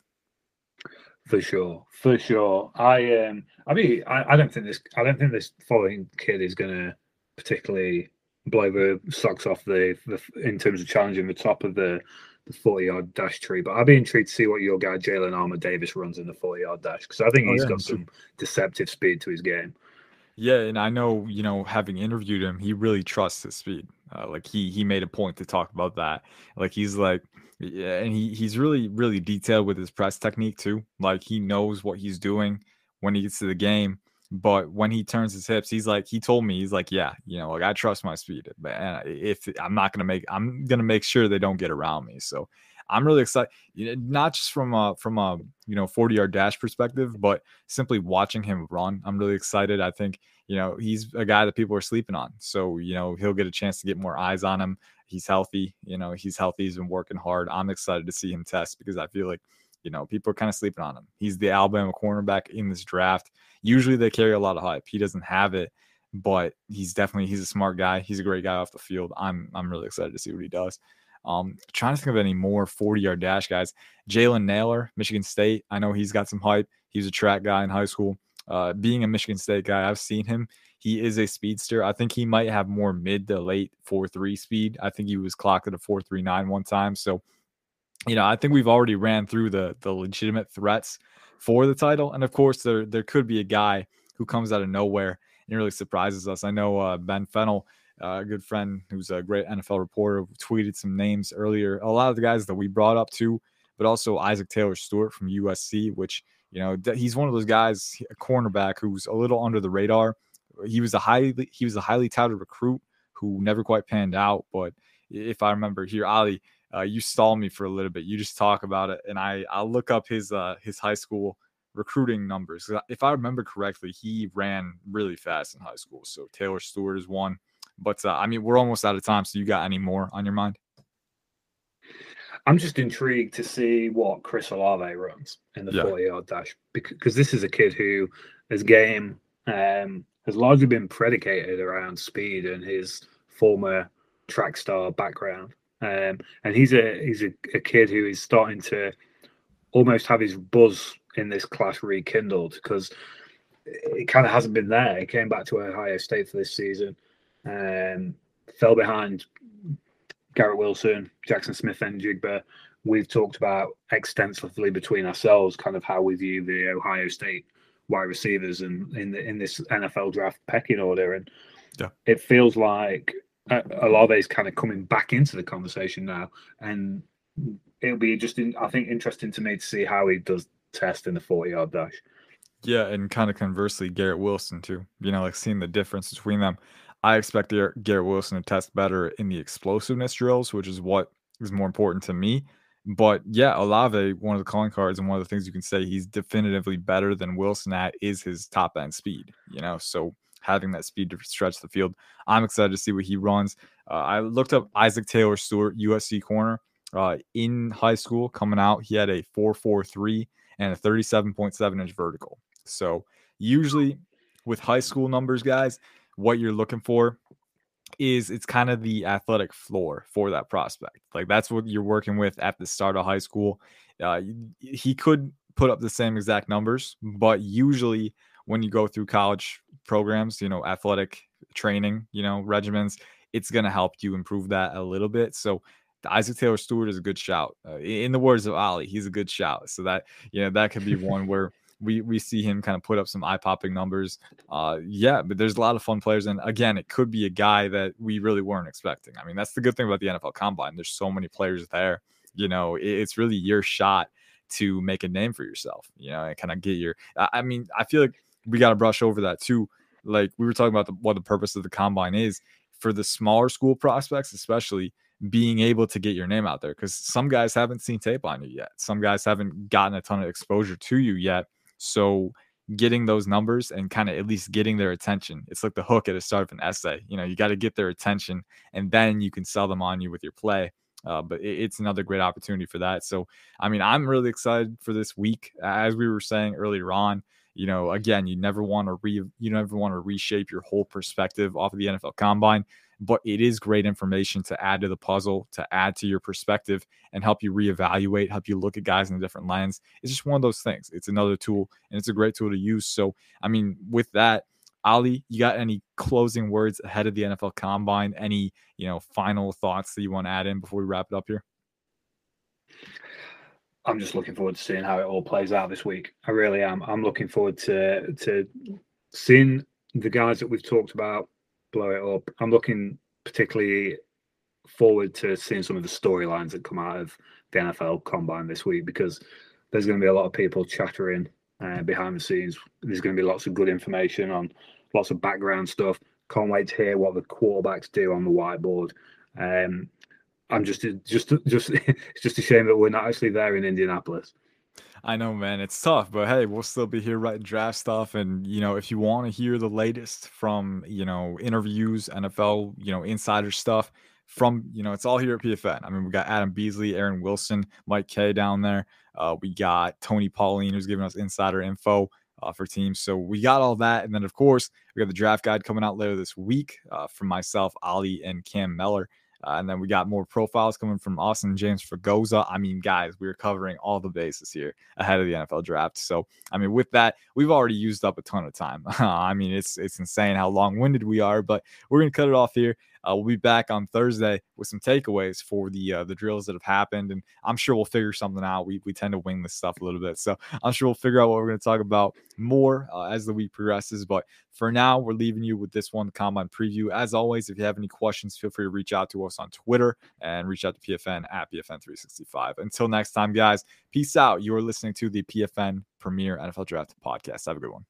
Speaker 3: for sure, for sure. I um, I mean, I, I don't think this, I don't think this following kid is going to particularly blow the socks off the, the in terms of challenging the top of the the 40 yard dash tree. But I'd be intrigued to see what your guy Jalen Armour Davis runs in the 40 yard dash because I think oh, he's yeah, got some deceptive speed to his game.
Speaker 2: Yeah, and I know you know having interviewed him, he really trusts his speed. Uh, like he he made a point to talk about that. Like he's like, yeah, and he he's really really detailed with his press technique too. Like he knows what he's doing when he gets to the game. But when he turns his hips, he's like, he told me, he's like, yeah, you know, like I trust my speed. And if I'm not gonna make, I'm gonna make sure they don't get around me. So I'm really excited, not just from a from a you know 40 yard dash perspective, but simply watching him run. I'm really excited. I think you know he's a guy that people are sleeping on. So you know he'll get a chance to get more eyes on him. He's healthy. You know he's healthy. He's been working hard. I'm excited to see him test because I feel like you know, people are kind of sleeping on him. He's the Alabama cornerback in this draft. Usually they carry a lot of hype. He doesn't have it, but he's definitely he's a smart guy. He's a great guy off the field. I'm I'm really excited to see what he does. Um, trying to think of any more 40 yard dash guys. Jalen Nailor, Michigan State. I know he's got some hype. He was a track guy in high school. Uh, being a Michigan State guy, I've seen him. He is a speedster. I think he might have more mid to late 4 3 speed. I think he was clocked at a 4 3 9 one time. So you know, I think we've already ran through the the legitimate threats for the title, and of course, there there could be a guy who comes out of nowhere and really surprises us. I know uh, Ben Fennell, uh, a good friend who's a great NFL reporter, tweeted some names earlier. A lot of the guys that we brought up too, but also Isaac Taylor Stewart from USC, which you know he's one of those guys, a cornerback who's a little under the radar. He was a highly he was a highly touted recruit who never quite panned out, but if I remember here, Ollie, uh, you stall me for a little bit. You just talk about it, and I I'll look up his uh, his high school recruiting numbers. If I remember correctly, he ran really fast in high school. So Taylor Stewart is one. But uh, I mean, we're almost out of time. So you got any more on your mind?
Speaker 3: I'm just intrigued to see what Chris Olave runs in the yeah. 40 yard dash because this is a kid who his game um, has largely been predicated around speed and his former track star background. Um, and he's a he's a, a, kid who is starting to almost have his buzz in this class rekindled because it kind of hasn't been there. He came back to Ohio State for this season, and fell behind Garrett Wilson, Jaxon Smith-Njigba. We've talked about extensively between ourselves, kind of how we view the Ohio State wide receivers and in the in this NFL draft pecking order, and yeah. it feels like Olave's kind of coming back into the conversation now, and it'll be just, in, I think, interesting to me to see how he does test in the forty-yard dash.
Speaker 2: Yeah, and kind of conversely, Garrett Wilson too. You know, like seeing the difference between them. I expect Garrett Wilson to test better in the explosiveness drills, which is what is more important to me. But yeah, Olave, one of the calling cards and one of the things you can say he's definitively better than Wilson at is his top end speed. You know, so having that speed to stretch the field. I'm excited to see what he runs. Uh, I looked up Isaac Taylor Stewart, USC corner, uh, in high school coming out. He had a 4.43 and a 37.7 inch vertical. So usually with high school numbers, guys, what you're looking for is it's kind of the athletic floor for that prospect. Like that's what you're working with at the start of high school. Uh, he could put up the same exact numbers, but usually when you go through college programs, you know, athletic training, you know, regimens, it's going to help you improve that a little bit. So the Isaac Taylor Stewart is a good shout. Uh, in the words of Ollie, he's a good shout. So that, you know, that could be one where we we see him kind of put up some eye popping numbers. Uh, yeah, but there's a lot of fun players, and again, it could be a guy that we really weren't expecting. I mean, that's the good thing about the NFL Combine. There's so many players there. You know, it, it's really your shot to make a name for yourself. You know, and kind of get your. I mean, I feel like we got to brush over that too. Like we were talking about the, what the purpose of the combine is for the smaller school prospects, especially being able to get your name out there because some guys haven't seen tape on you yet. Some guys haven't gotten a ton of exposure to you yet. So getting those numbers and kind of at least getting their attention. It's like the hook at the start of an essay. You know, you got to get their attention and then you can sell them on you with your play. Uh, but it, it's another great opportunity for that. So, I mean, I'm really excited for this week. As we were saying earlier on, you know, again, you never want to re you never want to reshape your whole perspective off of the NFL combine, but it is great information to add to the puzzle, to add to your perspective and help you reevaluate, help you look at guys in a different lens. It's just one of those things. It's another tool and it's a great tool to use. So, I mean, with that, Ollie, you got any closing words ahead of the NFL combine? Any, you know, final thoughts that you want to add in before we wrap it up here?
Speaker 3: I'm just looking forward to seeing how it all plays out this week. I really am. I'm looking forward to to seeing the guys that we've talked about blow it up. I'm looking particularly forward to seeing some of the storylines that come out of the NFL Combine this week because there's going to be a lot of people chattering uh, behind the scenes. There's going to be lots of good information on lots of background stuff. Can't wait to hear what the quarterbacks do on the whiteboard. Um, I'm just just just it's just a shame that we're not actually there in Indianapolis.
Speaker 2: I know, man, it's tough, but hey, we'll still be here writing draft stuff. And you know, if you want to hear the latest from you know interviews, NFL, you know, insider stuff from you know, it's all here at PFN. I mean, we got Adam Beasley, Aaron Wilson, Mike Kaye down there. Uh, we got Tony Pauline who's giving us insider info. Uh, for teams. So we got all that. And then, of course, we got the draft guide coming out later this week uh, from myself, Ollie, and Cam Mellor. Uh, and then we got more profiles coming from Austin James Fragoza. I mean, guys, we're covering all the bases here ahead of the NFL draft. So, I mean, with that, we've already used up a ton of time. I mean, it's it's insane how long-winded we are, but we're gonna cut it off here. Uh, we'll be back on Thursday with some takeaways for the uh, the drills that have happened, and I'm sure we'll figure something out. We we tend to wing this stuff a little bit, so I'm sure we'll figure out what we're going to talk about more uh, as the week progresses. But for now, we're leaving you with this one, combine preview. As always, if you have any questions, feel free to reach out to us on Twitter and reach out to PFN at PFN365. Until next time, guys, peace out. You are listening to the PFN Premier NFL Draft Podcast. Have a good one.